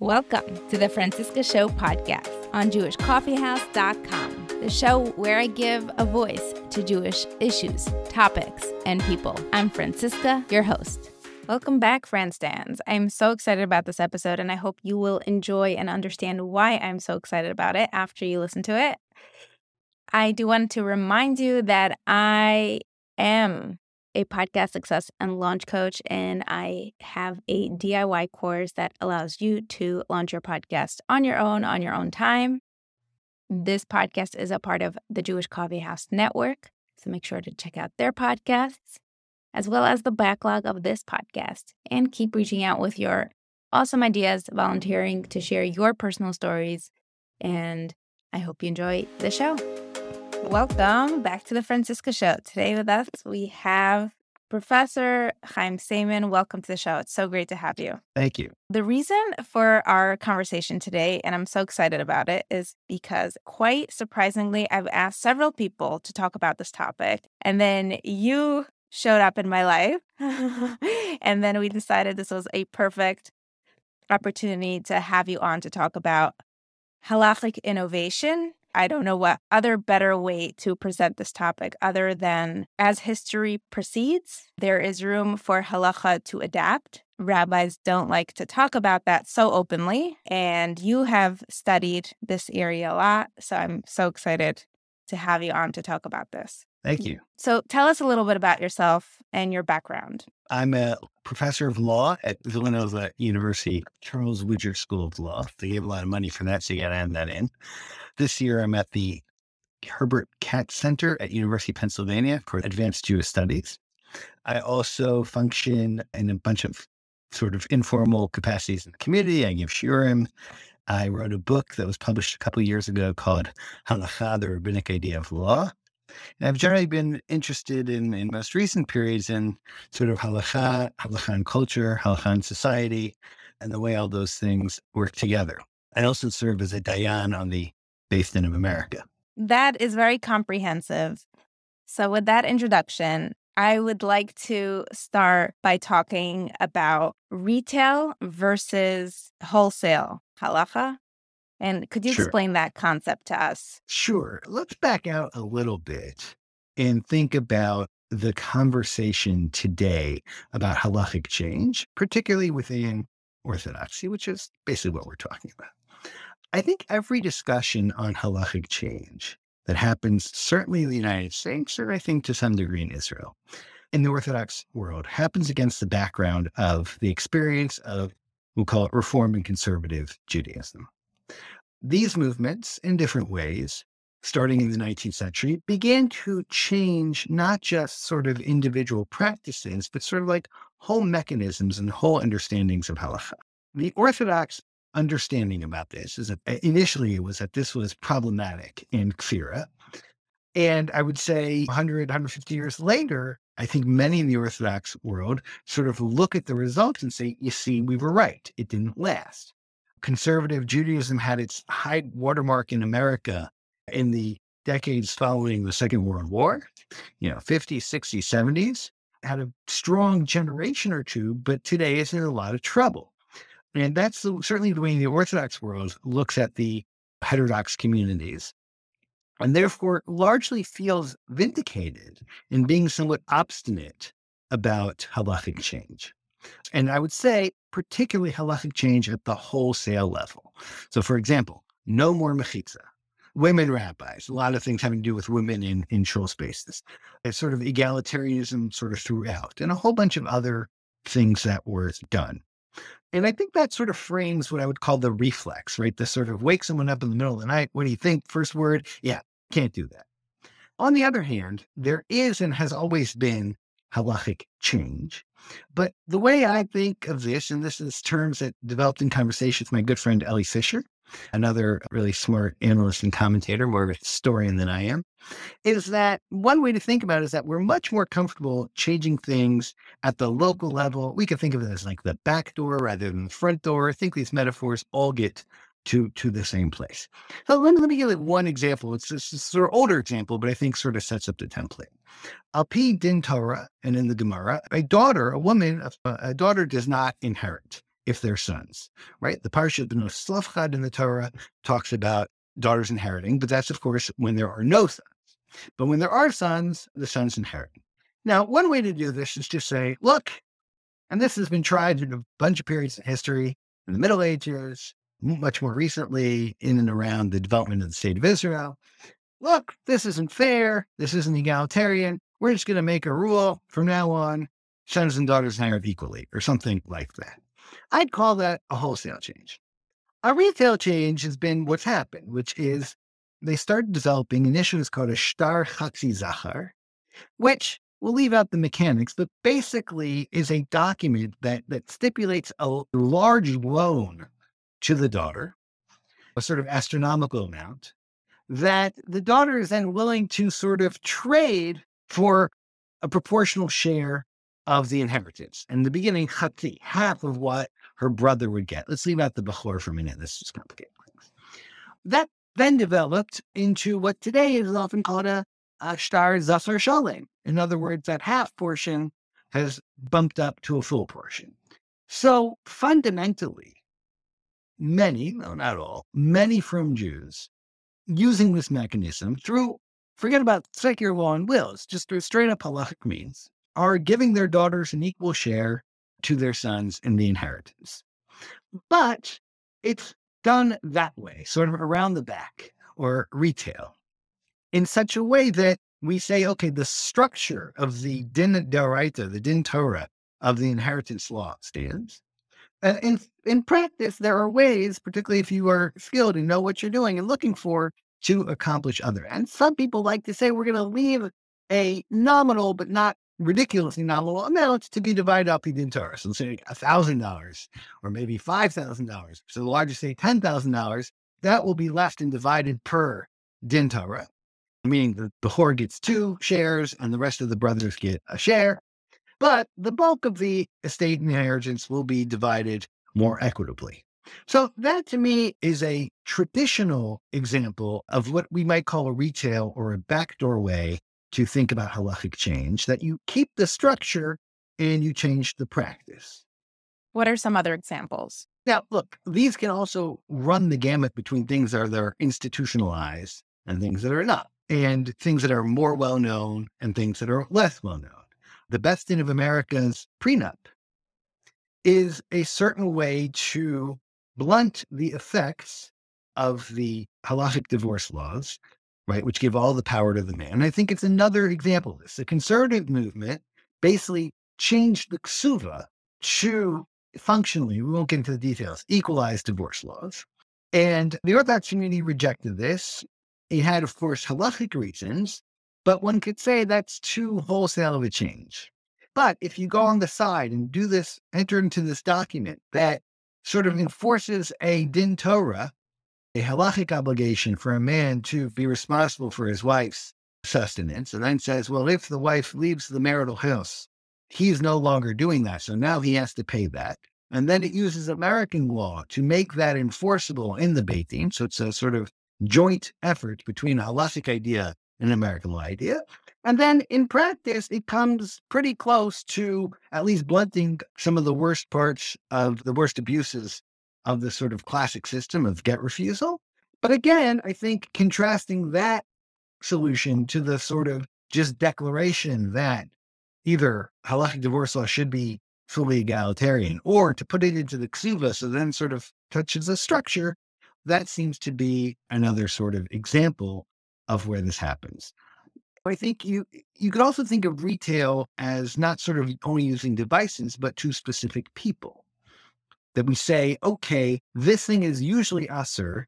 Welcome to the Franciska Show podcast on JewishCoffeehouse.com, the show where I give a voice to Jewish issues, topics, and people. I'm Franciska, your host. Welcome back, Franstans. I'm so excited about this episode, and I hope you will enjoy and understand why I'm so excited about it after you listen to it. I do want to remind you that I am a podcast success and launch coach, and I have a DIY course that allows you to launch your podcast on your own, on your own time. This podcast is a part of the Jewish Coffee House Network, so make sure to check out their podcasts, as well as the backlog of this podcast, and keep reaching out with your awesome ideas, volunteering to share your personal stories, and I hope you enjoy the show. Welcome back to the Franciska Show. Today with us, we have Professor Chaim Saiman. Welcome to the show. It's so great to have you. Thank you. The reason for our conversation today, and I'm so excited about it, is because quite surprisingly, I've asked several people to talk about this topic, and then you showed up in my life. and then we decided this was a perfect opportunity to have you on to talk about halachic innovation I don't know what other better way to present this topic other than as history proceeds, there is room for halacha to adapt. Rabbis don't like to talk about that so openly. And you have studied this area a lot. So I'm so excited to have you on to talk about this. Thank you. So tell us a little bit about yourself and your background. I'm a professor of law at Villanova University, Charles Widger School of Law. They gave a lot of money for that, so you got to add that in. This year, I'm at the Herbert Katz Center at University of Pennsylvania for Advanced Jewish Studies. I also function in a bunch of sort of informal capacities in the community. I give shiurim. I wrote a book that was published a couple of years ago called Halacha, the Rabbinic Idea of Law. And I've generally been interested in, in most recent periods in sort of halacha and culture, halacha and society, and the way all those things work together. I also serve as a dayan on the Din of America. That is very comprehensive. So, with that introduction, I would like to start by talking about retail versus wholesale halacha. And could you Sure. explain that concept to us? Sure. Let's back out a little bit and think about the conversation today about halachic change, particularly within Orthodoxy, which is basically what we're talking about. I think every discussion on halachic change that happens, certainly in the United States, or I think to some degree in Israel, in the Orthodox world, happens against the background of the experience of, we'll call it Reform and Conservative Judaism. These movements, in different ways, starting in the 19th century, began to change not just sort of individual practices, but sort of like whole mechanisms and whole understandings of halacha. The Orthodox understanding about this is that uh, initially it was that this was problematic in Kfira. And I would say 100, 150 years later, I think many in the Orthodox world sort of look at the results and say, you see, we were right. It didn't last. Conservative Judaism had its high watermark in America in the decades following the Second World War, you know, 50s, 60s, 70s, had a strong generation or two, but today is in a lot of trouble. And that's the, certainly the way the Orthodox world looks at the heterodox communities. And therefore, largely feels vindicated in being somewhat obstinate about halachic change. And I would say, particularly halachic change at the wholesale level. So, for example, no more mechitza, women rabbis, a lot of things having to do with women in, in shul spaces. It's sort of egalitarianism sort of throughout, and a whole bunch of other things that were done. And I think that sort of frames what I would call the reflex, right? The sort of wake someone up in the middle of the night. What do you think? First word, yeah, can't do that. On the other hand, there is and has always been halachic change. But the way I think of this, and this is terms that developed in conversation with my good friend Elli Fischer, another really smart analyst and commentator, more of a historian than I am, is that one way to think about it is that we're much more comfortable changing things at the local level. We can think of it as like the back door rather than the front door. I think these metaphors all get to to the same place. So let, let me give it one example. It's this sort of older example, but I think sort of sets up the template. Al pi din Torah and in the Gemara, a daughter, a woman, a, a daughter does not inherit if they're sons, right? The parsha B'nos Tzlafchad in the Torah talks about daughters inheriting, but that's, of course, when there are no sons. But when there are sons, the sons inherit. Now, one way to do this is to say, look, and this has been tried in a bunch of periods in history, in the Middle Ages, much more recently in and around the development of the state of Israel. Look, this isn't fair. This isn't egalitarian. We're just going to make a rule from now on sons and daughters inherit equally, or something like that. I'd call that a wholesale change. A retail change has been what's happened, which is they started developing initiatives called a Shtar Chatzi Zachar, which we'll leave out the mechanics, but basically is a document that, that stipulates a large loan to the daughter, a sort of astronomical amount, that the daughter is then willing to sort of trade for a proportional share of the inheritance. In the beginning, chatzi, half of what her brother would get. Let's leave out the Bechor for a minute. This is complicated. That then developed into what today is often called a, a shtar zasar shalem. In other words, that half portion has bumped up to a full portion. So fundamentally, many, no, not all, many frum Jews using this mechanism through, forget about secular law and wills, just through straight up halachic means, are giving their daughters an equal share to their sons in the inheritance. But it's done that way, sort of around the back or retail, in such a way that we say, okay, the structure of the din d'oraita, the din Torah of the inheritance law stands. And in, in practice, there are ways, particularly if you are skilled and know what you're doing and looking for, to accomplish other And Some people like to say we're going to leave a nominal but not ridiculously nominal amount to be divided up in Torah. So let's say $1,000 or maybe $5,000. So the largest say $10,000, that will be left and divided per din Torah, meaning the, the bechor gets two shares and the rest of the brothers get a share. But the bulk of the estate inheritance will be divided more equitably. So that to me is a traditional example of what we might call a retail or a backdoor way to think about halachic change, that you keep the structure and you change the practice. What are some other examples? Now, look, these can also run the gamut between things that are, that are institutionalized and things that are not, and things that are more well known and things that are less well known. The Beth Din of America's prenup is a certain way to blunt the effects of the halachic divorce laws right, which give all the power to the man. And I think it's another example of this. The conservative movement basically changed the ksuva to functionally, we won't get into the details, equalize divorce laws. And the Orthodox community rejected this. It had, of course, halachic reasons, but one could say that's too wholesale of a change. But if you go mm. on the side and do this, enter into this document that sort of enforces a din Torah a halachic obligation for a man to be responsible for his wife's sustenance, and then says, well, if the wife leaves the marital house, he's no longer doing that. So now he has to pay that. And then it mm. uses American law to make that enforceable in the Beit Din. So it's a sort of joint effort between a halachic idea an American law idea. And then in practice, it comes pretty close to at least blunting some of the worst parts of the worst abuses of the sort of classic system of get refusal. But again, I think contrasting that solution to the sort of just declaration that either halachic divorce law should be fully egalitarian or to put it into the ksuva so then sort of touches the structure, that seems to be another sort of example of where this happens. I think mm-hmm. you you could also think of retail as not sort of only using devices, but to specific people that we say, okay, this thing is usually usser,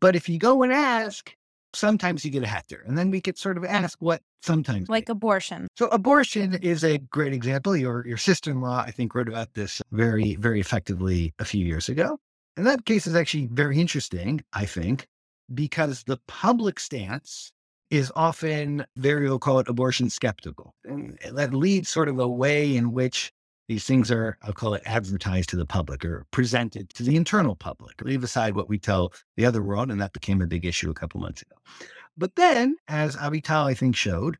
but if you go and ask, sometimes you get a heter. And then we could sort of ask what sometimes. Like abortion. So abortion is a great example. Your your sister-in-law, I think, wrote about this very, very effectively a few years ago. And that case is actually very interesting, I think, because the public stance is often very, we'll call it abortion skeptical. And that leads sort of a way in which these things are, I'll call it advertised to the public or presented to the internal public. Leave aside what we tell the other world, and that became a big issue a couple months ago. But then, as Avital, I think, showed,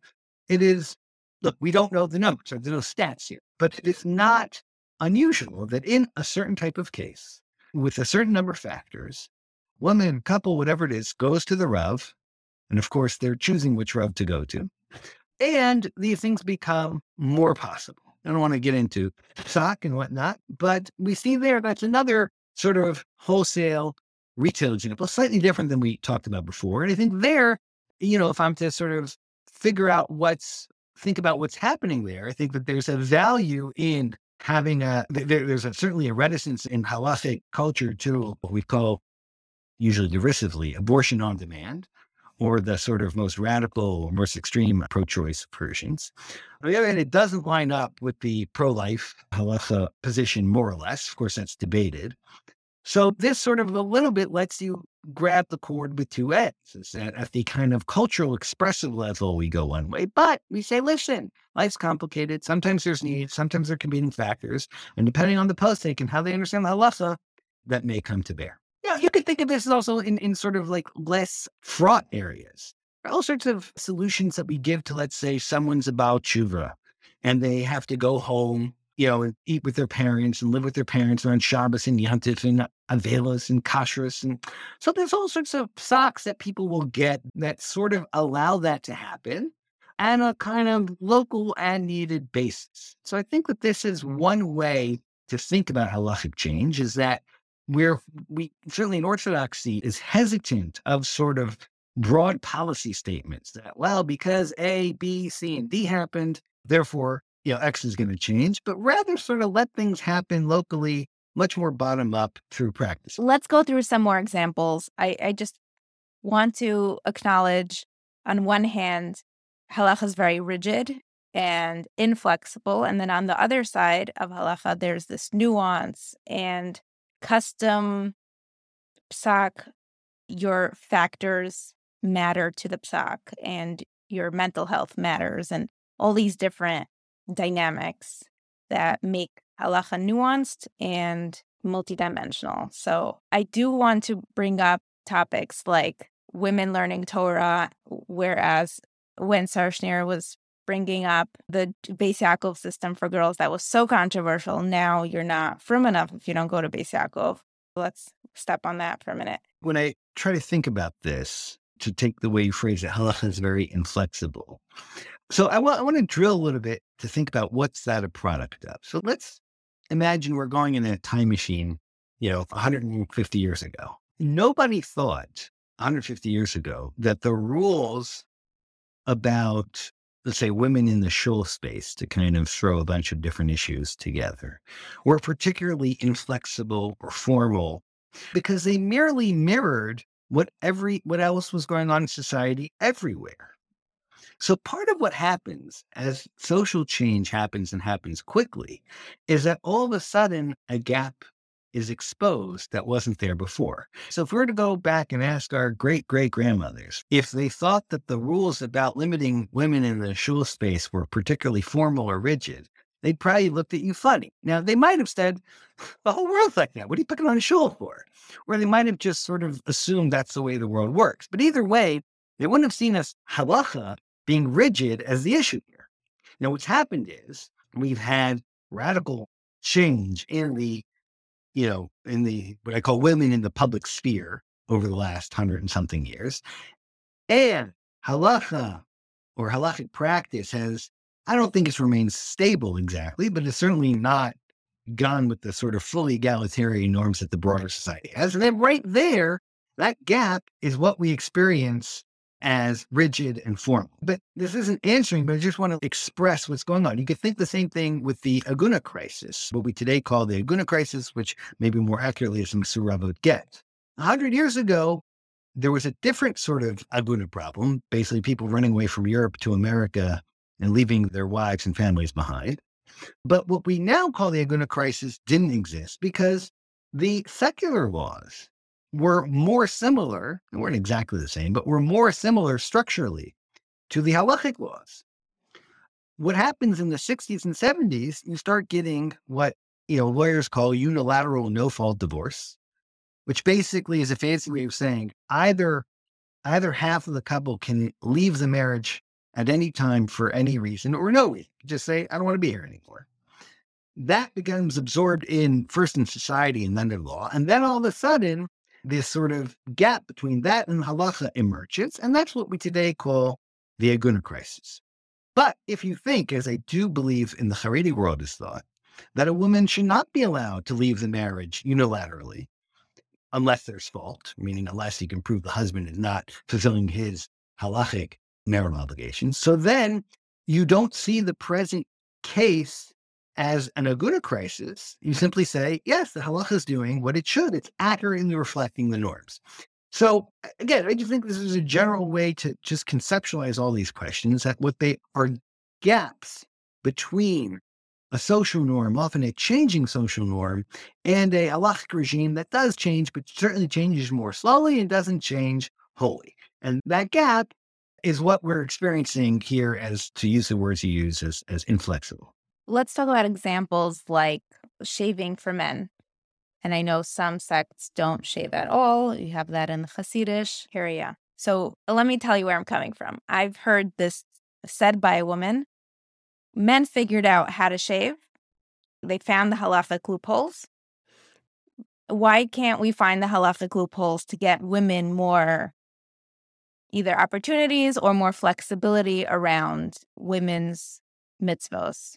it is look, we don't know the numbers, there's no stats here, but it is not unusual that in a certain type of case, with a certain number of factors, woman, couple, whatever it is, goes to the Rav. And of course, they're choosing which Rav to go to. And these things become more possible. I don't want to get into psak and whatnot, but we see there that's another sort of wholesale retail example, slightly different than we talked about before. And I think there, you know, if I'm to sort of figure out what's, think about what's happening there, I think that there's a value in having a, there, there's a, certainly a reticence in halachic culture to what we call usually derisively abortion on demand or the sort of most radical or most extreme pro choice versions. On the other hand, it doesn't line up with the pro life halacha uh, position, more or less. Of course, that's debated. So this sort of a little bit lets you grab the cord with two ends. Is that at the kind of cultural expressive level, we go one way, but we say, listen, life's complicated. Sometimes there's needs, sometimes there are competing factors. And depending on the posting and how they understand the halacha, that may come to bear. You could think of this also in, in sort of like less fraught areas. All sorts of solutions that we give to, let's say, someone's about tshuva and they have to go home you know, and eat with their parents and live with their parents around Shabbos and Yantif and Avelas and Kashrus. And so there's all sorts of psaks that people will get that sort of allow that to happen on a kind of local and needed basis. So I think that this is one way to think about halachic change is that where we certainly in Orthodoxy is hesitant of sort of broad policy statements that, well, because A, B, C, and D happened, therefore you know, X is going to change, but rather sort of let things happen locally, much more bottom up through practice. Let's go through some more examples. I, I just want to acknowledge, on one hand, halacha is very rigid and inflexible. And then on the other side of halacha, there's this nuance and custom psak. Your factors matter to the psak and your mental health matters and all these different dynamics that make halacha nuanced and multidimensional. So I do want to bring up topics like women learning Torah, whereas when Sarah Schenirer was bringing up the Beis Yaakov system for girls that was so controversial, now you're not firm enough if you don't go to Beis Yaakov. Let's step on that for a minute. When I try to think about this, to take the way you phrase it, halacha is very inflexible. So I want I want to drill a little bit to think about what's that a product of. So let's imagine we're going in a time machine, you know, 150 years ago. Nobody thought 150 years ago that the rules about let's say women in the shul space to kind of throw a bunch of different issues together were particularly inflexible or formal because they merely mirrored what every what else was going on in society everywhere. So part of what happens as social change happens and happens quickly is that all of a sudden a gap is exposed that wasn't there before. So if we were to go back and ask our great great grandmothers if they thought that the rules about limiting women in the shul space were particularly formal or rigid, they'd probably looked at you funny. Now they might have said, "The whole world's like that. What are you picking on a shul for?" Or they might have just sort of assumed that's the way the world works. But either way, they wouldn't have seen us halacha being rigid as the issue here. Now, what's happened is we've had radical change in the, you know, in the what I call women in the public sphere over the last hundred and something years. And halacha or halachic practice has, I don't think it's remained stable exactly, but it's certainly not gone with the sort of fully egalitarian norms that the broader society has. And then right there, that gap is what we experience as rigid and formal. But this isn't answering, but I just want to express what's going on. You could think the same thing with the Aguna crisis, what we today call the Aguna crisis, which maybe more accurately is Mesuravot get. A hundred years ago, there was a different sort of Aguna problem, basically people running away from Europe to America and leaving their wives and families behind. But what we now call the Aguna crisis didn't exist because the secular laws were more similar, they weren't exactly the same, but were more similar structurally to the halachic laws. What happens in the 60s and 70s, you start getting what you know lawyers call unilateral no-fault divorce, which basically is a fancy way of saying either either half of the couple can leave the marriage at any time for any reason or no reason. Just say, I don't want to be here anymore. that becomes absorbed in first in society and then in law. And then all of a sudden, this sort of gap between that and halacha emerges. And that's what we today call the Aguna crisis. But if you think, as I do believe in the Haredi world is thought, that a woman should not be allowed to leave the marriage unilaterally unless there's fault, meaning unless he can prove the husband is not fulfilling his halachic marital obligations. So then you don't see the present case as an Aguna crisis. You simply say, yes, the halacha is doing what it should. It's accurately reflecting the norms. So again, I just think this is a general way to just conceptualize all these questions that what they are gaps between a social norm, often a changing social norm, and a halachic regime that does change, but certainly changes more slowly and doesn't change wholly. And that gap is what we're experiencing here as to use the words you use as, as inflexible. Let's talk about examples like shaving for men. And I know some sects don't shave at all. You have that in the Hasidish area. So let me tell you where I'm coming from. I've heard this said by a woman. Men figured out how to shave. They found the halachic loopholes. Why can't we find the halachic loopholes to get women more either opportunities or more flexibility around women's mitzvos.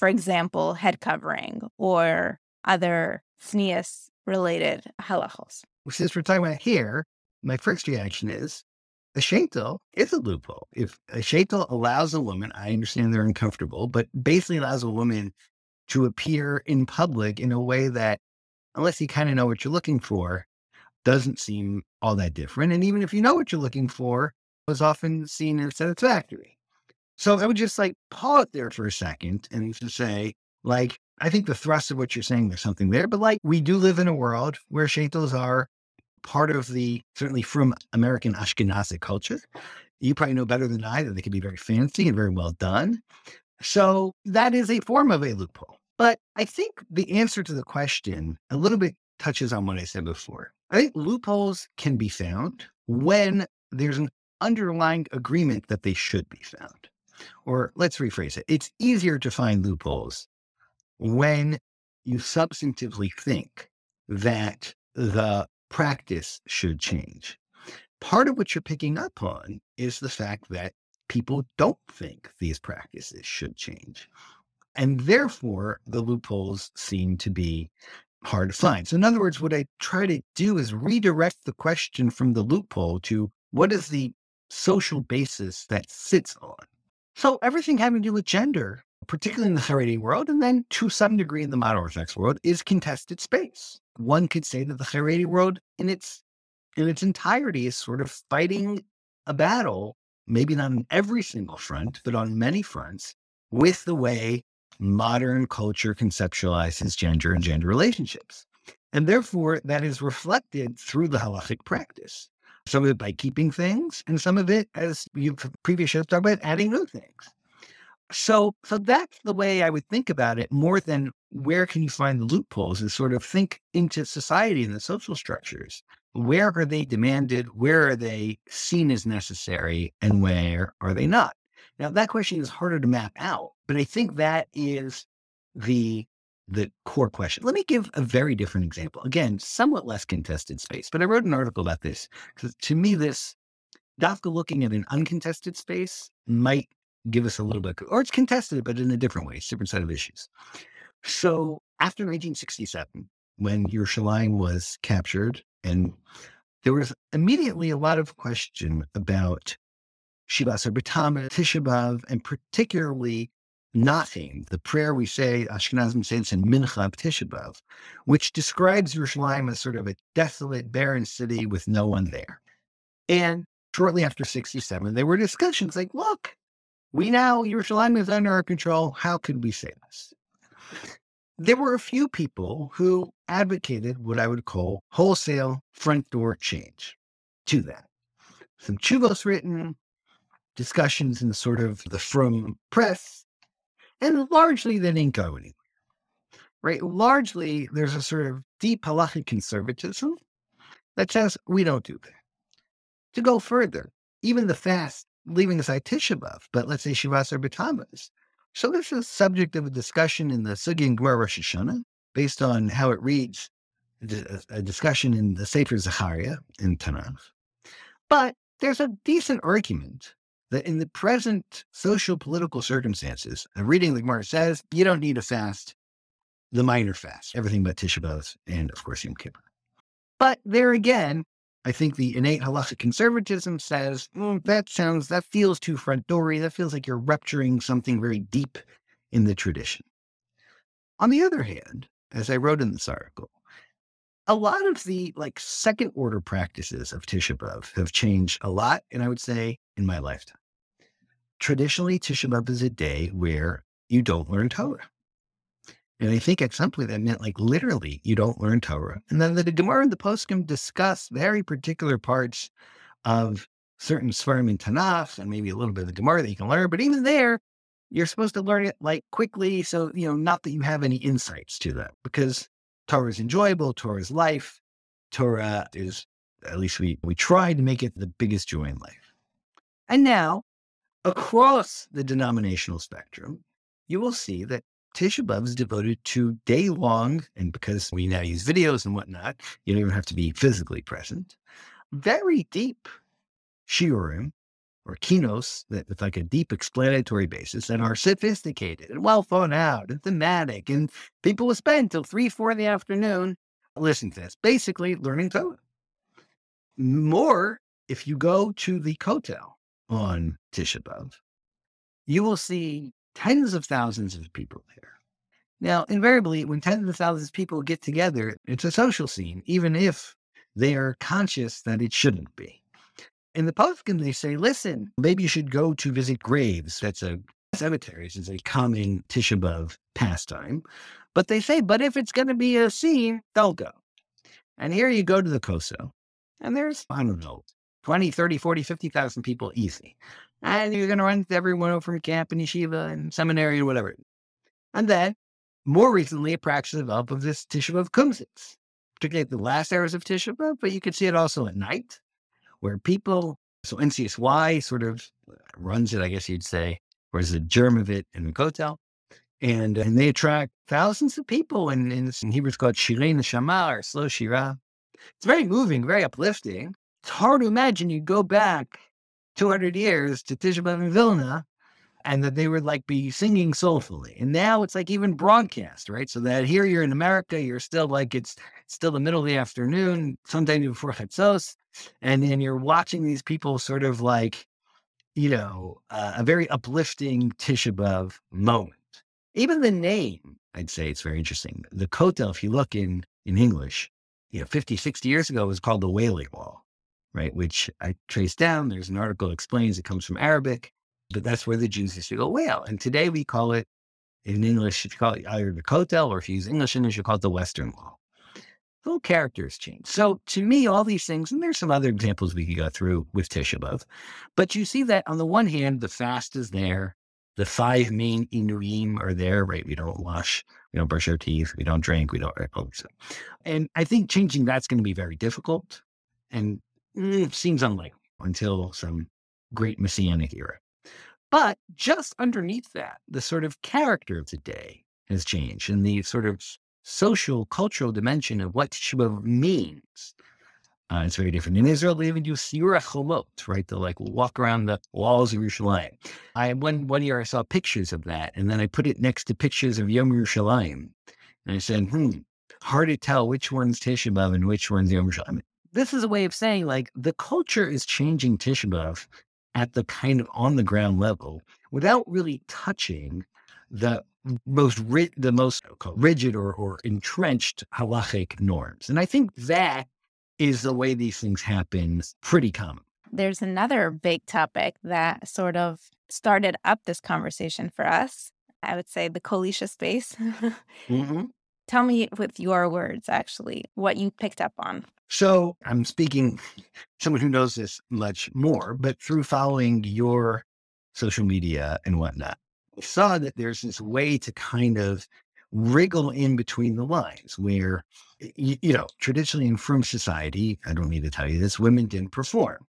For example, head covering or other tznius related halachos. Since we're talking about hair, my first reaction is a sheitel is a loophole. If a sheitel allows a woman, I understand they're uncomfortable, but basically allows a woman to appear in public in a way that, unless you kind of know what you're looking for, doesn't seem all that different. And even if you know what you're looking for, was often seen as satisfactory. So I would just like pause there for a second and to say, like, I think the thrust of what you're saying, there's something there, but like we do live in a world where sheitels are part of the certainly from American Ashkenazi culture. You probably know better than I that they can be very fancy and very well done. So that is a form of a loophole. But I think the answer to the question a little bit touches on what I said before. I think loopholes can be found when there's an underlying agreement that they should be found. Or let's rephrase it it's easier to find loopholes when you substantively think that the practice should change. Part of what you're picking up on is the fact that people don't think these practices should change. And therefore, the loopholes seem to be hard to find. So, in other words, what I try to do is redirect the question from the loophole to what is the social basis that sits on. So, everything having to do with gender, particularly in the Haredi world, and then to some degree in the modern Orthodox world, is contested space. One could say that the Haredi world, in its in its entirety, is sort of fighting a battle, maybe not on every single front, but on many fronts, with the way modern culture conceptualizes gender and gender relationships. And therefore, that is reflected through the halachic practice. Some of it by keeping things, and some of it, as you previous shows talked about, adding new things. So, so that's the way I would think about it more than where can you find the loopholes is sort of think into society and the social structures. Where are they demanded? Where are they seen as necessary? And where are they not? Now, that question is harder to map out, but I think that is the the core question. Let me give a very different example. Again, somewhat less contested space, but I wrote an article about this because to me, this Dafka looking at an uncontested space might give us a little bit, or it's contested, but in a different way, it's different set of issues. So after 1967, when Yerushalayim was captured, and there was immediately a lot of question about Shiva B'Tama, Tisha B'Av, and particularly Nachem, the prayer we say, Ashkenazim saints in Mincha Tisha B'Av, which describes Yerushalayim as sort of a desolate, barren city with no one there. And shortly after 67, there were discussions like, look, we now, Yerushalayim is under our control. How could we say this? There were a few people who advocated what I would call wholesale front door change to that. Some chuvos written, discussions in the sort of the frum press, and largely they didn't go anywhere. Right? Largely, there's a sort of deep halachic conservatism that says we don't do that. To go further, even the fast, leaving aside Tisha B'Av, but let's say Shivas or B'Tamas, So this is subject of a discussion in the Sugi and Gemara Rosh Hashanah, based on how it reads, a discussion in the Sefer Zechariah in Tanakh. But there's a decent argument that in the present social political circumstances, a reading the Gemara says you don't need a fast, the minor fast, everything but Tisha B'av and of course Yom Kippur. But there again, I think the innate halachic conservatism says mm, that sounds that feels too front doory. That feels like you're rupturing something very deep in the tradition. On the other hand, as I wrote in this article, a lot of the like second order practices of Tisha B'av have changed a lot, and I would say in my lifetime traditionally Tisha B'Av is a day where you don't learn Torah. And I think at some point that meant like literally you don't learn Torah. And then the Gemara and the Poskim discuss very particular parts of certain Svarim and Tanakh and maybe a little bit of the Gemara that you can learn. But even there, you're supposed to learn it like quickly. So, you know, not that you have any insights to that because Torah is enjoyable, Torah is life, Torah is, at least we, we try to make it the biggest joy in life. And now across the denominational spectrum, you will see that Tisha B'Av is devoted to day long, and because we now use videos and whatnot, you don't even have to be physically present. Very deep shiurim or kinos that with like a deep explanatory basis and are sophisticated and well thought out and thematic, and people will spend till three, four in the afternoon listening to this, basically learning Torah. More if you go to the Kotel on Tisha B'Av, you will see tens of thousands of people there. Now, invariably, when tens of thousands of people get together, it's a social scene, even if they are conscious that it shouldn't be. In the Poskim, they say, listen, maybe you should go to visit graves. That's a cemeteries is a common Tisha B'Av pastime. But they say, but if it's going to be a scene, they'll go. And here you go to the Koso, and there's, I don't know, 20, 30, 40, 50,000 people easy. And you're going to run everyone from camp and yeshiva and seminary and whatever. And then, more recently, a practice developed of this Tisha B'Av kumsitz, particularly at the last hours of Tisha B'Av, but you can see it also at night, where people, so NCSY sort of uh, runs it, I guess you'd say, or is the germ of it in the Kotel. And, and they attract thousands of people, and, and in Hebrew it's called Shirei Neshama or Slow Shira. It's very moving, very uplifting. It's hard to imagine you go back 200 years to Tisha B'Av in Vilna and that they would like be singing soulfully. And now it's like even broadcast, right? So that here you're in America, you're still like it's still the middle of the afternoon, sometime before Chatzos, and then you're watching these people sort of like, you know, uh, a very uplifting Tisha B'Av moment. Even the name, I'd say it's very interesting. The Kotel, if you look in in English, you know, 50, 60 years ago, it was called the Wailing Wall right? Which I traced down. There's an article that explains it comes from Arabic, but that's where the Jews used to go wail. And today we call it in English, you call it either the Kotel or if you use English English, you call it the Western Wall. The characters change. So to me, all these things, and there's some other examples we could go through with Tisha B'Av, but you see that on the one hand, the fast is there. The five main inuim are there, right? We don't wash, we don't brush our teeth, we don't drink, we don't. And I think changing that's going to be very difficult. And mm, seems unlikely until some great messianic era. But just underneath that, the sort of character of the day has changed and the sort of social, cultural dimension of what Tisha means. Uh, it's very different. In Israel, they even do Sirah Cholot, right? They like walk around the walls of Yerushalayim. I one one year I saw pictures of that, and then I put it next to pictures of Yom Yerushalayim, and I said, "Hmm, hard to tell which one's Tisha and which one's Yom Yerushalayim." This is a way of saying like the culture is changing Tisha B'Av at the kind of on the ground level without really touching the most ri- the most rigid or, or entrenched halachic norms. And I think that is the way these things happen pretty common. There's another big topic that sort of started up this conversation for us. I would say the Kol Isha space. mm-hmm. Tell me with your words, actually, what you picked up on. So I'm speaking someone who knows this much more, but through following your social media and whatnot, I saw that there's this way to kind of wriggle in between the lines where, you, you know, traditionally in frum society, I don't need to tell you this, women didn't perform.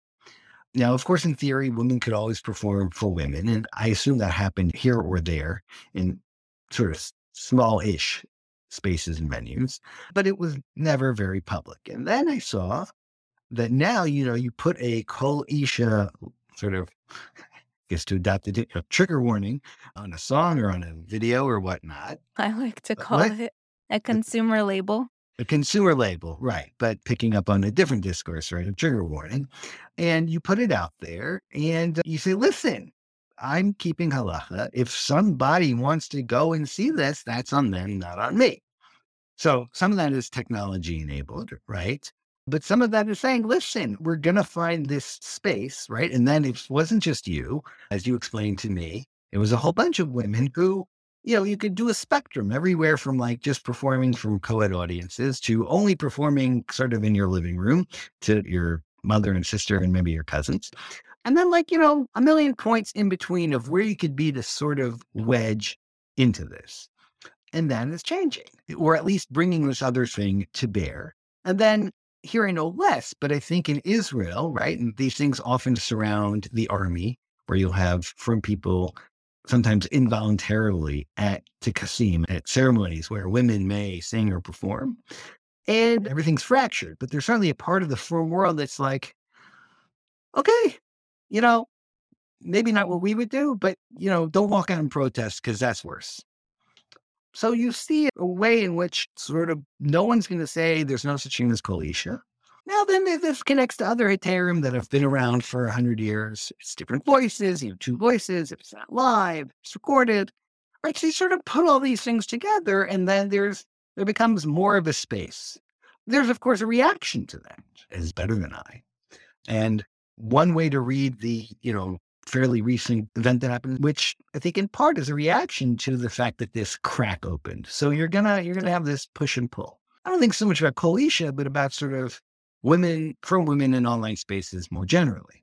Now, of course, in theory, women could always perform for women. And I assume that happened here or there in sort of small ish spaces and venues, but it was never very public. And then I saw that now, you know, you put a Kol Isha sort of, I guess to adopt a, a trigger warning on a song or on a video or whatnot. I like to call what? it a consumer label. A consumer label, right. But picking up on a different discourse, right? A trigger warning. And you put it out there and you say, listen, I'm keeping halacha. If somebody wants to go and see this, that's on them, not on me. So some of that is technology enabled, right? But some of that is saying, listen, we're going to find this space, right? And then it wasn't just you, as you explained to me, it was a whole bunch of women who, you know, you could do a spectrum everywhere from like just performing from co ed audiences to only performing sort of in your living room to your mother and sister and maybe your cousins. And then, like, you know, a million points in between of where you could be to sort of wedge into this. And that is changing, or at least bringing this other thing to bear. And then here I know less, but I think in Israel, right, and these things often surround the army, where you'll have frum people sometimes involuntarily at Tekassim, at ceremonies where women may sing or perform. And everything's fractured, but there's certainly a part of the frum world that's like, okay, you know, maybe not what we would do, but, you know, don't walk out and protest because that's worse. So you see a way in which sort of no one's going to say there's no such thing as Kol Isha. Now, then this connects to other Heterim that have been around for 100 years. It's different voices, you have two voices, if it's not live, it's recorded. Right, so you sort of put all these things together, and then there's there becomes more of a space. There's, of course, a reaction to that, is better than I. And one way to read the, you know, fairly recent event that happened, which I think in part is a reaction to the fact that this crack opened. So you're gonna you're gonna have this push and pull. I don't think so much about Kol Isha, but about sort of women from women in online spaces more generally.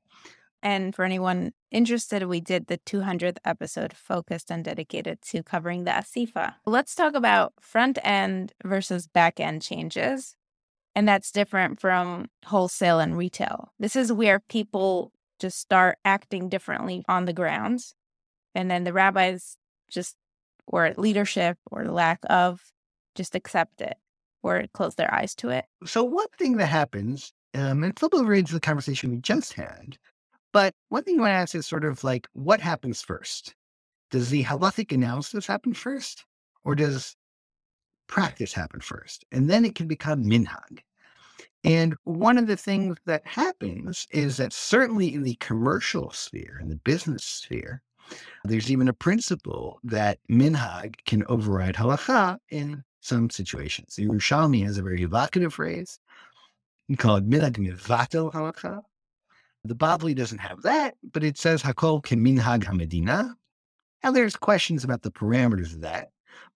And for anyone interested, we did the 200th episode focused and dedicated to covering the Asifa. Let's talk about front end versus back end changes. And that's different from wholesale and retail. This is where people just start acting differently on the grounds. And then the rabbis just, or leadership or lack of, just accept it or close their eyes to it. So, one thing that happens, um, and it's a little bit into the conversation we just had, but one thing you want to ask is sort of like, what happens first? Does the halachic analysis happen first? Or does practice happen first? And then it can become minhag. And one of the things that happens is that certainly in the commercial sphere, in the business sphere, there's even a principle that minhag can override halacha in some situations. The Yerushalmi has a very evocative phrase called minhag mivatel halacha. The Bavli doesn't have that, but it says hakol can minhag hamedina. Now there's questions about the parameters of that.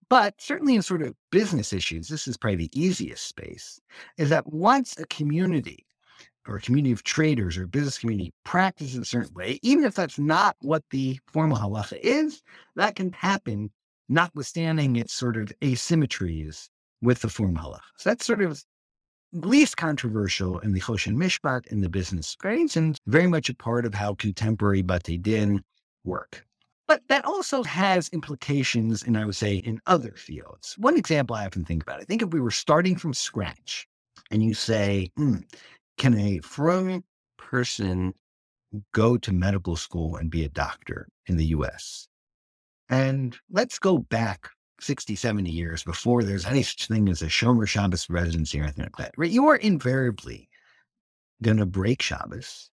But certainly in sort of business issues, this is probably the easiest space, is that once a community or a community of traders or business community practices a certain way, even if that's not what the formal halacha is, that can happen notwithstanding its sort of asymmetries with the formal halacha. So that's sort of least controversial in the Choshen Mishpat in the business space and very much a part of how contemporary Bate Din work. But that also has implications, and I would say in other fields. One example I often think about, I think if we were starting from scratch and you say, hmm, can a frum person go to medical school and be a doctor in the US? And let's go back 60, 70 years before there's any such thing as a Shomer Shabbos residency or anything like that, right? You are invariably going to break Shabbos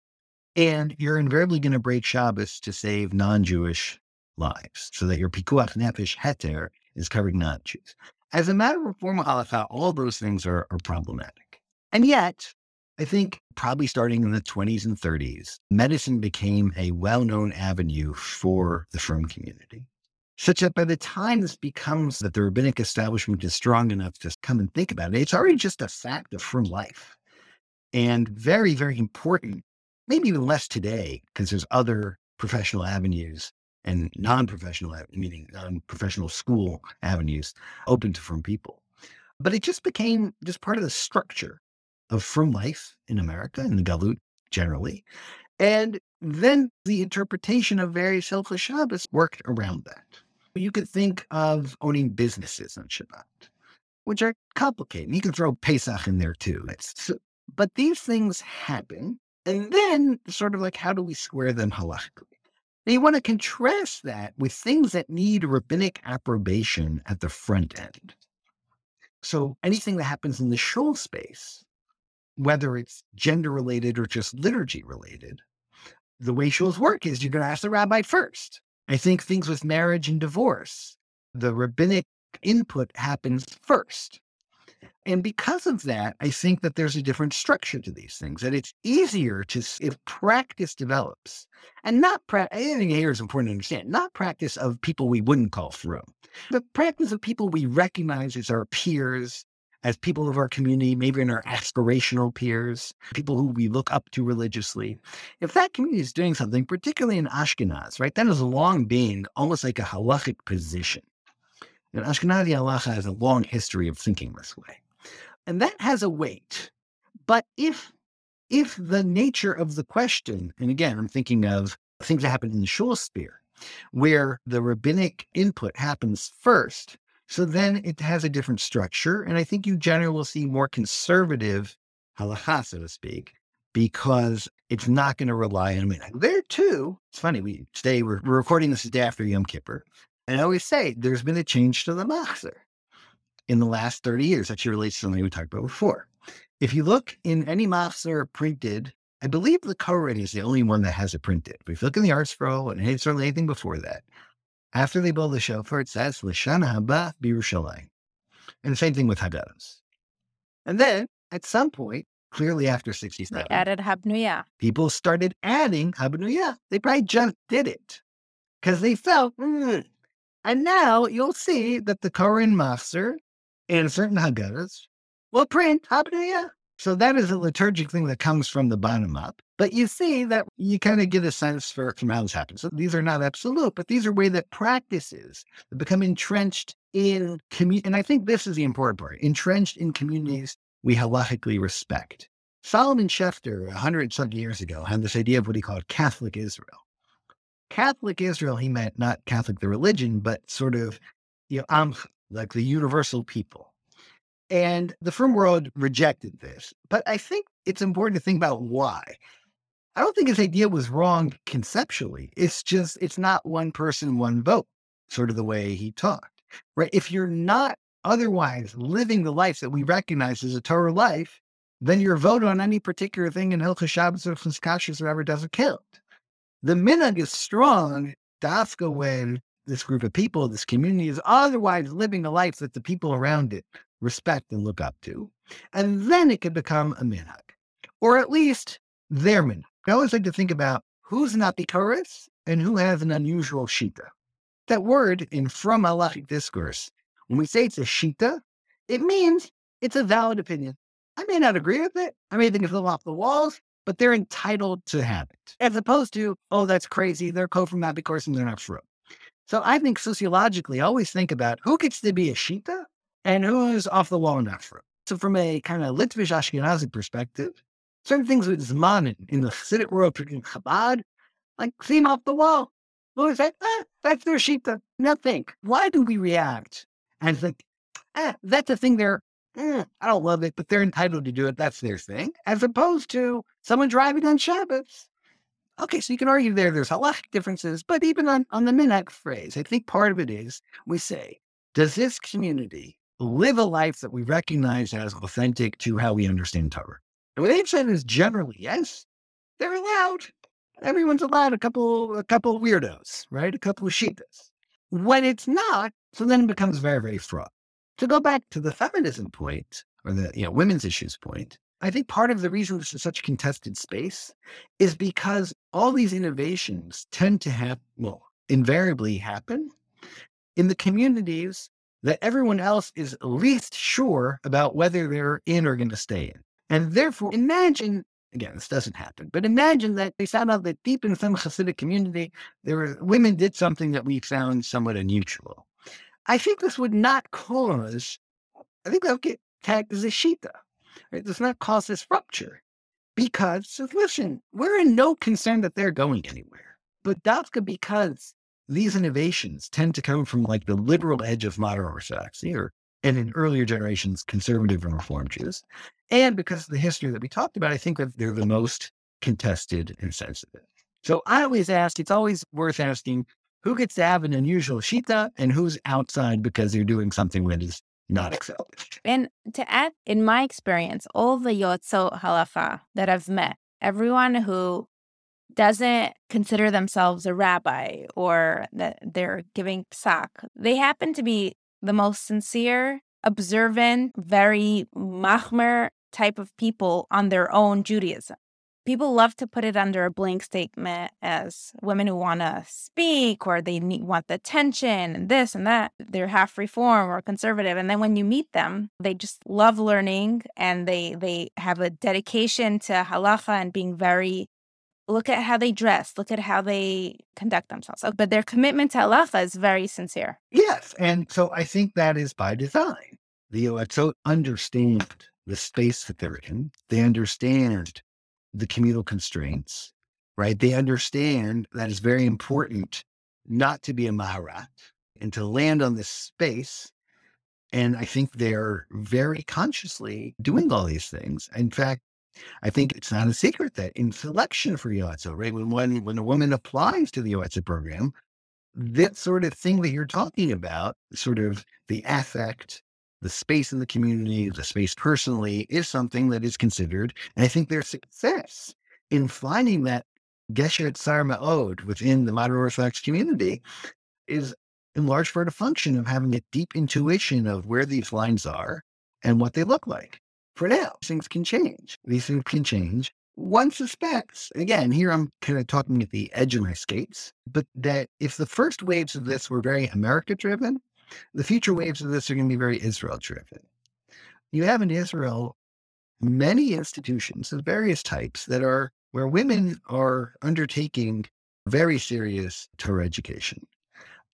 and you're invariably going to break Shabbos to save non-Jewish lives so that your pikuach nefesh heter is covering non-Jews. As a matter of formal halacha, all those things are, are problematic. And yet, I think probably starting in the 20s and 30s, medicine became a well-known avenue for the frum community. Such that by the time this becomes that the rabbinic establishment is strong enough to come and think about it, it's already just a fact of frum life. And very, very important maybe even less today because there's other professional avenues and non-professional, meaning um, non-professional school avenues open to frum people. But it just became just part of the structure of frum life in America and the Galut generally. And then the interpretation of various Hilchos Shabbos worked around that. You could think of owning businesses on Shabbat, which are complicated. You can throw Pesach in there too. It's, but these things happen. And then, sort of like, how do we square them halachically? Now, you want to contrast that with things that need rabbinic approbation at the front end. So, anything that happens in the shul space, whether it's gender related or just liturgy related, the way shuls work is you're going to ask the rabbi first. I think things with marriage and divorce, the rabbinic input happens first. And because of that, I think that there's a different structure to these things, that it's easier to, if practice develops, and not practice, I think here is important to understand, not practice of people we wouldn't call frum, but practice of people we recognize as our peers, as people of our community, maybe in our aspirational peers, people who we look up to religiously. If that community is doing something, particularly in Ashkenaz, right, that has long been almost like a halachic position. And Ashkenazi halacha has a long history of thinking this way. And that has a weight. But if if the nature of the question, and again, I'm thinking of things that happen in the shul sphere, where the rabbinic input happens first, so then it has a different structure. And I think you generally will see more conservative halacha, so to speak, because it's not going to rely on me. There too, it's funny, we today we're, we're recording this the day after Yom Kippur. And I always say there's been a change to the machzer in the last 30 years. That actually relates to something we talked about before. If you look in any machzer printed, I believe the Koren is the only one that has it printed. But if you look in the ArtScroll and certainly anything before that, after they build the shofar, it says Lashana Haba Birushalayim. And the same thing with Haggadahs. And then at some point, clearly after 67, they added Habnuya. People started adding Habnuya. They probably just did it because they felt, mm. and now you'll see that the Koren Machzer and certain Haggadahs will print Habnuya. So that is a liturgic thing that comes from the bottom up. But you see that you kind of get a sense for from how this happens. So these are not absolute, but these are way that practices become entrenched in community. And I think this is the important part: entrenched in communities we halachically respect. Solomon a hundred something years ago, had this idea of what he called Catholic Israel. Catholic Israel, he meant not Catholic the religion, but sort of, you know, um, like the universal people. And the frum world rejected this. But I think it's important to think about why. I don't think his idea was wrong conceptually. It's just, it's not one person, one vote, sort of the way he talked, right? If you're not otherwise living the life that we recognize as a Torah life, then your vote on any particular thing in Hilchah Shabbos or Cheskashis or whatever doesn't count. The minhag is strong, dafka when this group of people, this community is otherwise living a life that the people around it respect and look up to. And then it could become a minhag, or at least their minhag. I always like to think about who's not bikaris and who has an unusual shita. That word in from halachic discourse, when we say it's a shita, it means it's a valid opinion. I may not agree with it. I may think it's a off the walls, but they're entitled to have it, as opposed to, oh, that's crazy. They're co from that because they're not true. So I think sociologically, I always think about who gets to be a shita and who is off the wall enough for So from a kind of Litvish Ashkenazi perspective, certain things with Zmanim in the Hasidic world, particularly Chabad, like seem off the wall. Who say, ah, that's their shita. Now think, why do we react and think, ah, that's a thing they're, mm, I don't love it, but they're entitled to do it. That's their thing. As opposed to someone driving on Shabbos. Okay, so you can argue there, there's halachic differences, but even on, on the minhag phrase, I think part of it is we say, does this community live a life that we recognize as authentic to how we understand Torah. And what they've said is generally, yes, they're allowed. Everyone's allowed a couple, a couple weirdos, right? A couple of shitas. When it's not, so then it becomes very, very fraught. To go back to the feminism point or the you know women's issues point, I think part of the reason this is such a contested space is because all these innovations tend to have, well, invariably happen in the communities that everyone else is least sure about whether they're in or going to stay in. And therefore, imagine again, this doesn't happen, but imagine that they found out that deep in some Hasidic community, there were women did something that we found somewhat unusual. I think this would not cause, I think that would get tagged as a shita. It does not cause this rupture because listen, we're in no concern that they're going anywhere. But Dafka because these innovations tend to come from like the liberal edge of modern orthodoxy or and in earlier generations, conservative and reform Jews. And because of the history that we talked about, I think that they're the most contested and sensitive. So I always ask, it's always worth asking who gets to have an unusual shita and who's outside because they're doing something that is not accepted. And to add, in my experience, all the Yoatzot Halacha that I've met, everyone who doesn't consider themselves a rabbi or that they're giving psak, they happen to be the most sincere, observant, very machmir type of people on their own Judaism. People love to put it under a blank statement as women who want to speak or they need, want the attention and this and that. They're half reform or conservative. And then when you meet them, they just love learning and they, they have a dedication to halacha and being very look at how they dress, look at how they conduct themselves. But their commitment to halacha is very sincere. Yes. And so I think that is by design. The uh, Yoatzot understand the space that they're in. They understand the communal constraints, right? They understand that it's very important not to be a Maharat and to land on this space. And I think they're very consciously doing all these things. In fact, I think it's not a secret that in selection for Yoatzot, right, when, when, when a woman applies to the Yoatzot program, that sort of thing that you're talking about, sort of the affect, the space in the community, the space personally, is something that is considered. And I think their success in finding that Gesher Tsar Ma'od within the modern Orthodox community is in large part a function of having a deep intuition of where these lines are and what they look like for now. Things can change. These things can change. One suspects, again, here I'm kind of talking at the edge of my skates, but that if the first waves of this were very America driven, the future waves of this are going to be very Israel driven. You have in Israel many institutions of various types that are where women are undertaking very serious Torah education.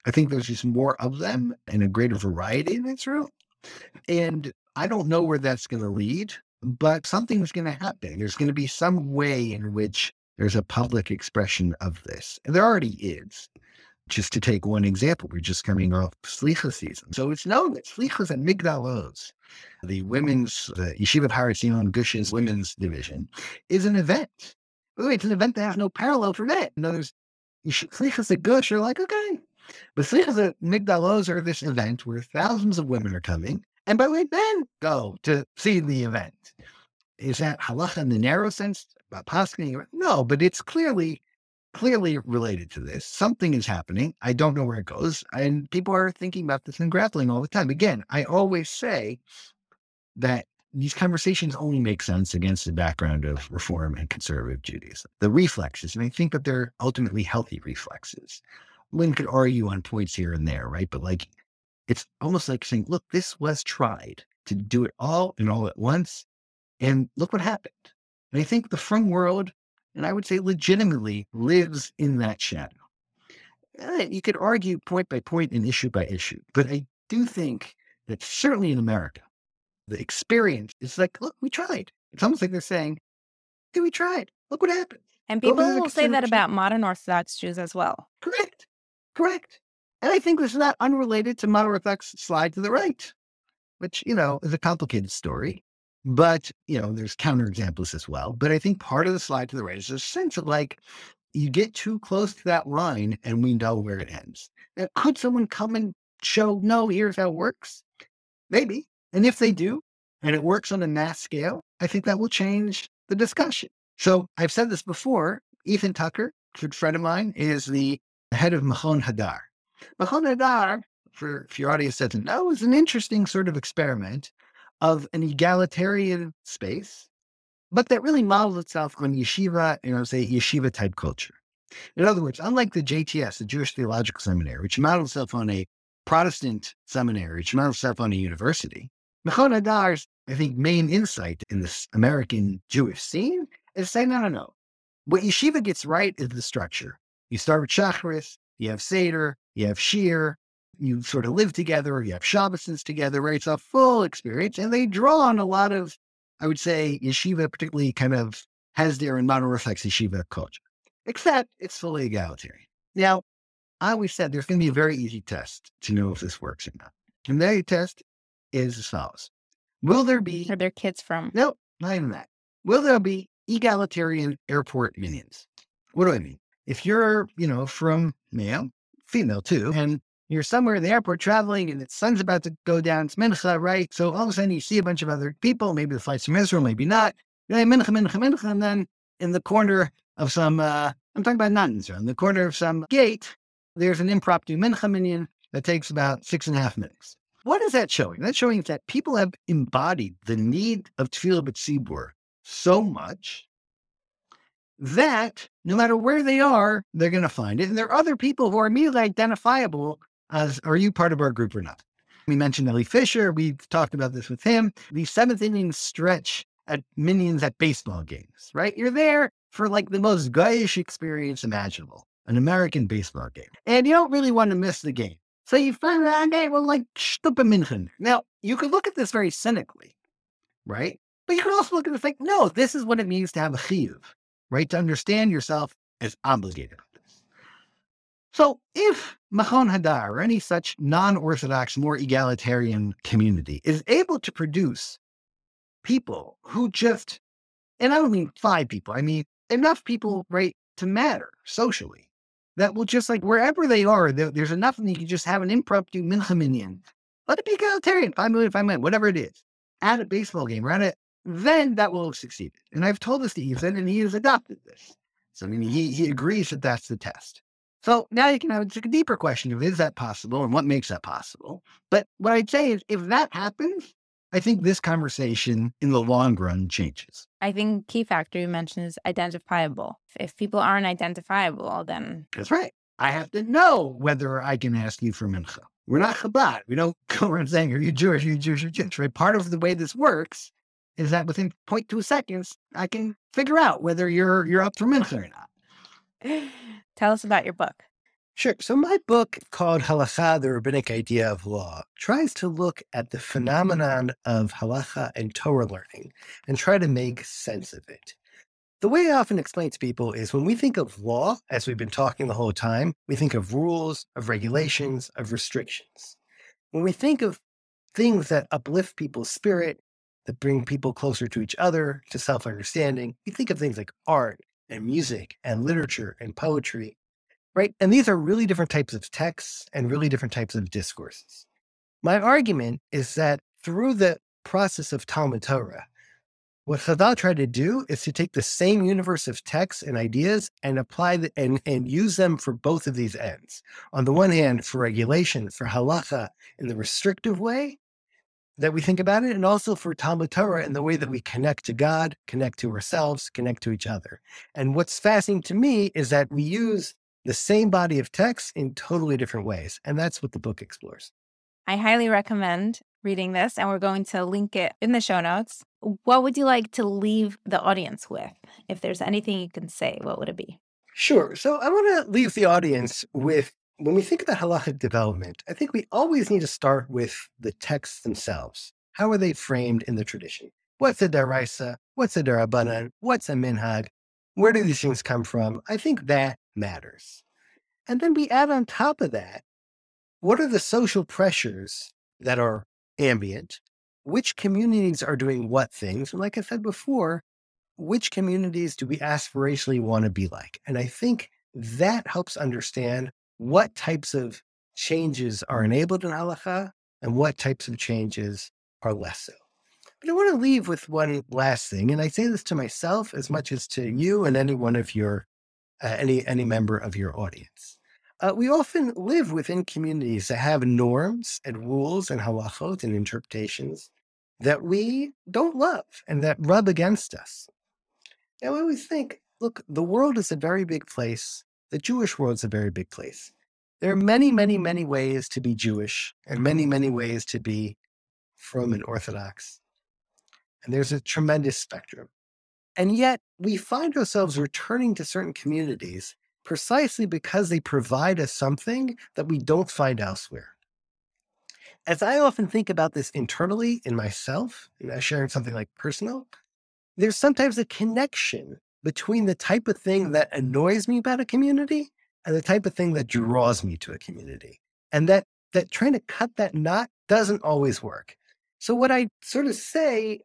I think there's just more of them and a greater variety in Israel. And I don't know where that's going to lead, but something's going to happen. There's going to be some way in which there's a public expression of this. And there already is. Just to take one example, we're just coming off Slicha season. So it's known that Slichas and Migdal Oz, the women's, the Yeshiva Har Etzion Gush's women's division, is an event. Wait, it's an event that has no parallel for that. In other words, Slichas at Gush are like, okay. But Slichas at Migdal Oz are this event where thousands of women are coming and by the way, then go to see the event. Is that halacha in the narrow sense about? No, but it's clearly, clearly related to this. Something is happening. I don't know where it goes. And people are thinking about this and grappling all the time. Again, I always say that these conversations only make sense against the background of reform and conservative Judaism. The reflexes, and I think that they're ultimately healthy reflexes. One could argue on points here and there, right? But like it's almost like saying, look, this was tried to do it all and all at once. And look what happened. And I think the frum world, and I would say legitimately, lives in that shadow. You could argue point by point and issue by issue, but I do think that certainly in America, the experience is like, look, we tried. It's almost like they're saying, hey, we tried. Look what happened. And people will say that about modern Orthodox Jews as well. Correct. Correct. And I think this is not unrelated to modern Orthodox slide to the right, which, you know, is a complicated story. But, you know, there's counterexamples as well. But I think part of the slide to the right is a sense of like, you get too close to that line and we know where it ends. Now, could someone come and show, no, here's how it works? Maybe. And if they do, and it works on a mass scale, I think that will change the discussion. So I've said this before. Ethan Tucker, good friend of mine, is the head of Machon Hadar. Machon Hadar, for if your audience doesn't know, is an interesting sort of experiment of an egalitarian space, but that really models itself on yeshiva, you know, say yeshiva type culture. In other words, unlike the JTS, the Jewish Theological Seminary, which models itself on a Protestant seminary, which models itself on a university, Machon Hadar's, I think, main insight in this American Jewish scene is saying, no, no, no. What yeshiva gets right is the structure. You start with Shacharis, you have Seder, you have Shiur, you sort of live together, you have Shabbos together, right? It's a full experience. And they draw on a lot of, I would say, yeshiva, particularly kind of Hesder and modern Orthodox yeshiva culture, except it's fully egalitarian. Now, I always said there's going to be a very easy test to know if this works or not. And that test is as follows. Will there be, Where their kids from? no, not even that. Will there be egalitarian airport minyans? What do I mean? If you're, you know, from male, female too, and you're somewhere in the airport traveling and the sun's about to go down, it's mincha, right? So all of a sudden you see a bunch of other people, maybe the flight's from Israel, maybe not. Mincha, mincha, mincha, and then in the corner of some, uh, I'm talking about not in Israel, in the corner of some gate, there's an impromptu mincha minyan that takes about six and a half minutes. What is that showing? That's showing that people have embodied the need of tefillah b'tzibur so much that no matter where they are, they're going to find it. And there are other people who are immediately identifiable as, are you part of our group or not? We mentioned Elli Fischer. We've talked about this with him. The seventh inning stretch at minyans at baseball games, right? You're there for like the most guyish experience imaginable, an American baseball game. And you don't really want to miss the game. So you find that, okay, well, like, stupa minchen. Now, you could look at this very cynically, right? But you could also look at this like, no, this is what it means to have a chiyuv, right? To understand yourself as obligated. So if Machon Hadar or any such non-Orthodox, more egalitarian community is able to produce people who just, and I don't mean five people, I mean enough people, mm. right, to matter socially that will just like wherever they are, there, there's enough and you can just have an impromptu minchaminian. Let it be egalitarian, five million, five million, whatever it is. At a baseball game, right? It, then that will have succeeded. And I've told this to Ethan, and he has adopted this. So I mean, he he agrees that that's the test. So now you can have a deeper question of is that possible and what makes that possible. But what I'd say is if that happens, I think this conversation in the long run changes. I think key factor you mentioned is identifiable. If people aren't identifiable, then That's right. I have to know whether I can ask you for mincha. We're not Chabad. We don't go around saying, are you Jewish? Are you Jewish? Are you Jewish? Right? Part of the way this works is that within 0.2 seconds, I can figure out whether you're you're up for mincha or not. tell us about your book. Sure. So my book called Halacha, the Rabbinic Idea of Law, tries to look at the phenomenon of halacha and Torah learning and try to make sense of it. The way I often explain to people is when we think of law, as we've been talking the whole time, we think of rules, of regulations, of restrictions. When we think of things that uplift people's spirit, that bring people closer to each other, to self understanding, we think of things like art and music and literature and poetry right? And these are really different types of texts and really different types of discourses. My argument is that through the process of Talmud Torah, what Chazal tried to do is to take the same universe of texts and ideas and apply the, and, and use them for both of these ends. On the one hand, for regulation, for halacha in the restrictive way that we think about it, and also for Talmud Torah in the way that we connect to God, connect to ourselves, connect to each other. And what's fascinating to me is that we use the same body of text in totally different ways. And that's what the book explores. I highly recommend reading this, and we're going to link it in the show notes. What would you like to leave the audience with? If there's anything you can say, what would it be? Sure. So I want to leave the audience with when we think about halachic development, I think we always need to start with the texts themselves. How are they framed in the tradition? What's a deraisa? What's a derabanan? What's a minhag? Where do these things come from? I think that matters. And then we add on top of that, what are the social pressures that are ambient? Which communities are doing what things? And like I said before, which communities do we aspirationally want to be like? And I think that helps understand what types of changes are enabled in halacha and what types of changes are less so. But I want to leave with one last thing, and I say this to myself as much as to you and any one of your uh, any any member of your audience. Uh, we often live within communities that have norms and rules and halachot and interpretations that we don't love and that rub against us. And we always think, look, the world is a very big place. The Jewish world is a very big place. There are many, many, many ways to be Jewish and many, mm-hmm. many ways to be frum and Orthodox. And there's a tremendous spectrum. And yet we find ourselves returning to certain communities precisely because they provide us something that we don't find elsewhere. As I often think about this internally in myself, and sharing something like personal, there's sometimes a connection between the type of thing that annoys me about a community and the type of thing that draws me to a community. And that that trying to cut that knot doesn't always work. So what I sort of say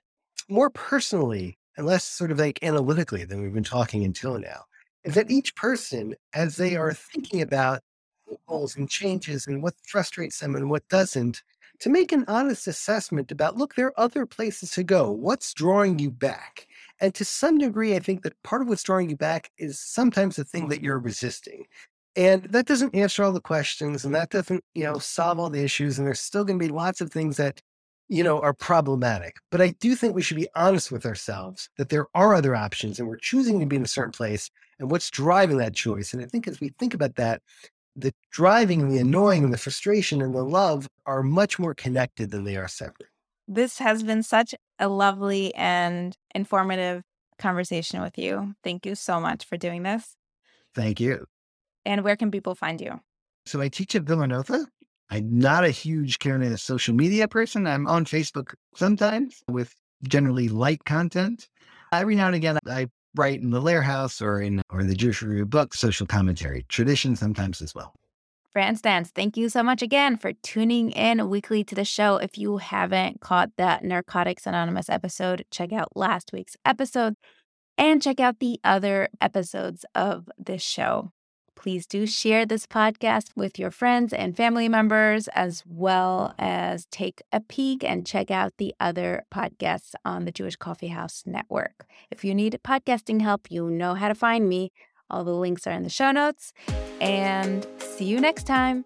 more personally and less sort of like analytically than we've been talking until now is that each person, as they are thinking about goals and changes and what frustrates them and what doesn't, to make an honest assessment about look, there are other places to go. What's drawing you back? And to some degree, I think that part of what's drawing you back is sometimes the thing that you're resisting. And that doesn't answer all the questions and that doesn't, you know, solve all the issues. And there's still going to be lots of things that, you know, are problematic. But I do think we should be honest with ourselves that there are other options and we're choosing to be in a certain place and what's driving that choice. And I think as we think about that, the driving, the annoying, the frustration, and the love are much more connected than they are separate. This has been such a lovely and informative conversation with you. Thank you so much for doing this. Thank you. And where can people find you? So I teach at Villanova. I'm not a huge kind of social media person. I'm on Facebook sometimes with generally light content. Every now and again, I write in the Lehrhaus or in or in the Jewish Review book, social commentary, tradition sometimes as well. Fran Stans, thank you so much again for tuning in weekly to the show. If you haven't caught that Narcotics Anonymous episode, check out last week's episode and check out the other episodes of this show. Please do share this podcast with your friends and family members, as well as take a peek and check out the other podcasts on the Jewish Coffee House Network. If you need podcasting help, you know how to find me. All the links are in the show notes. And see you next time.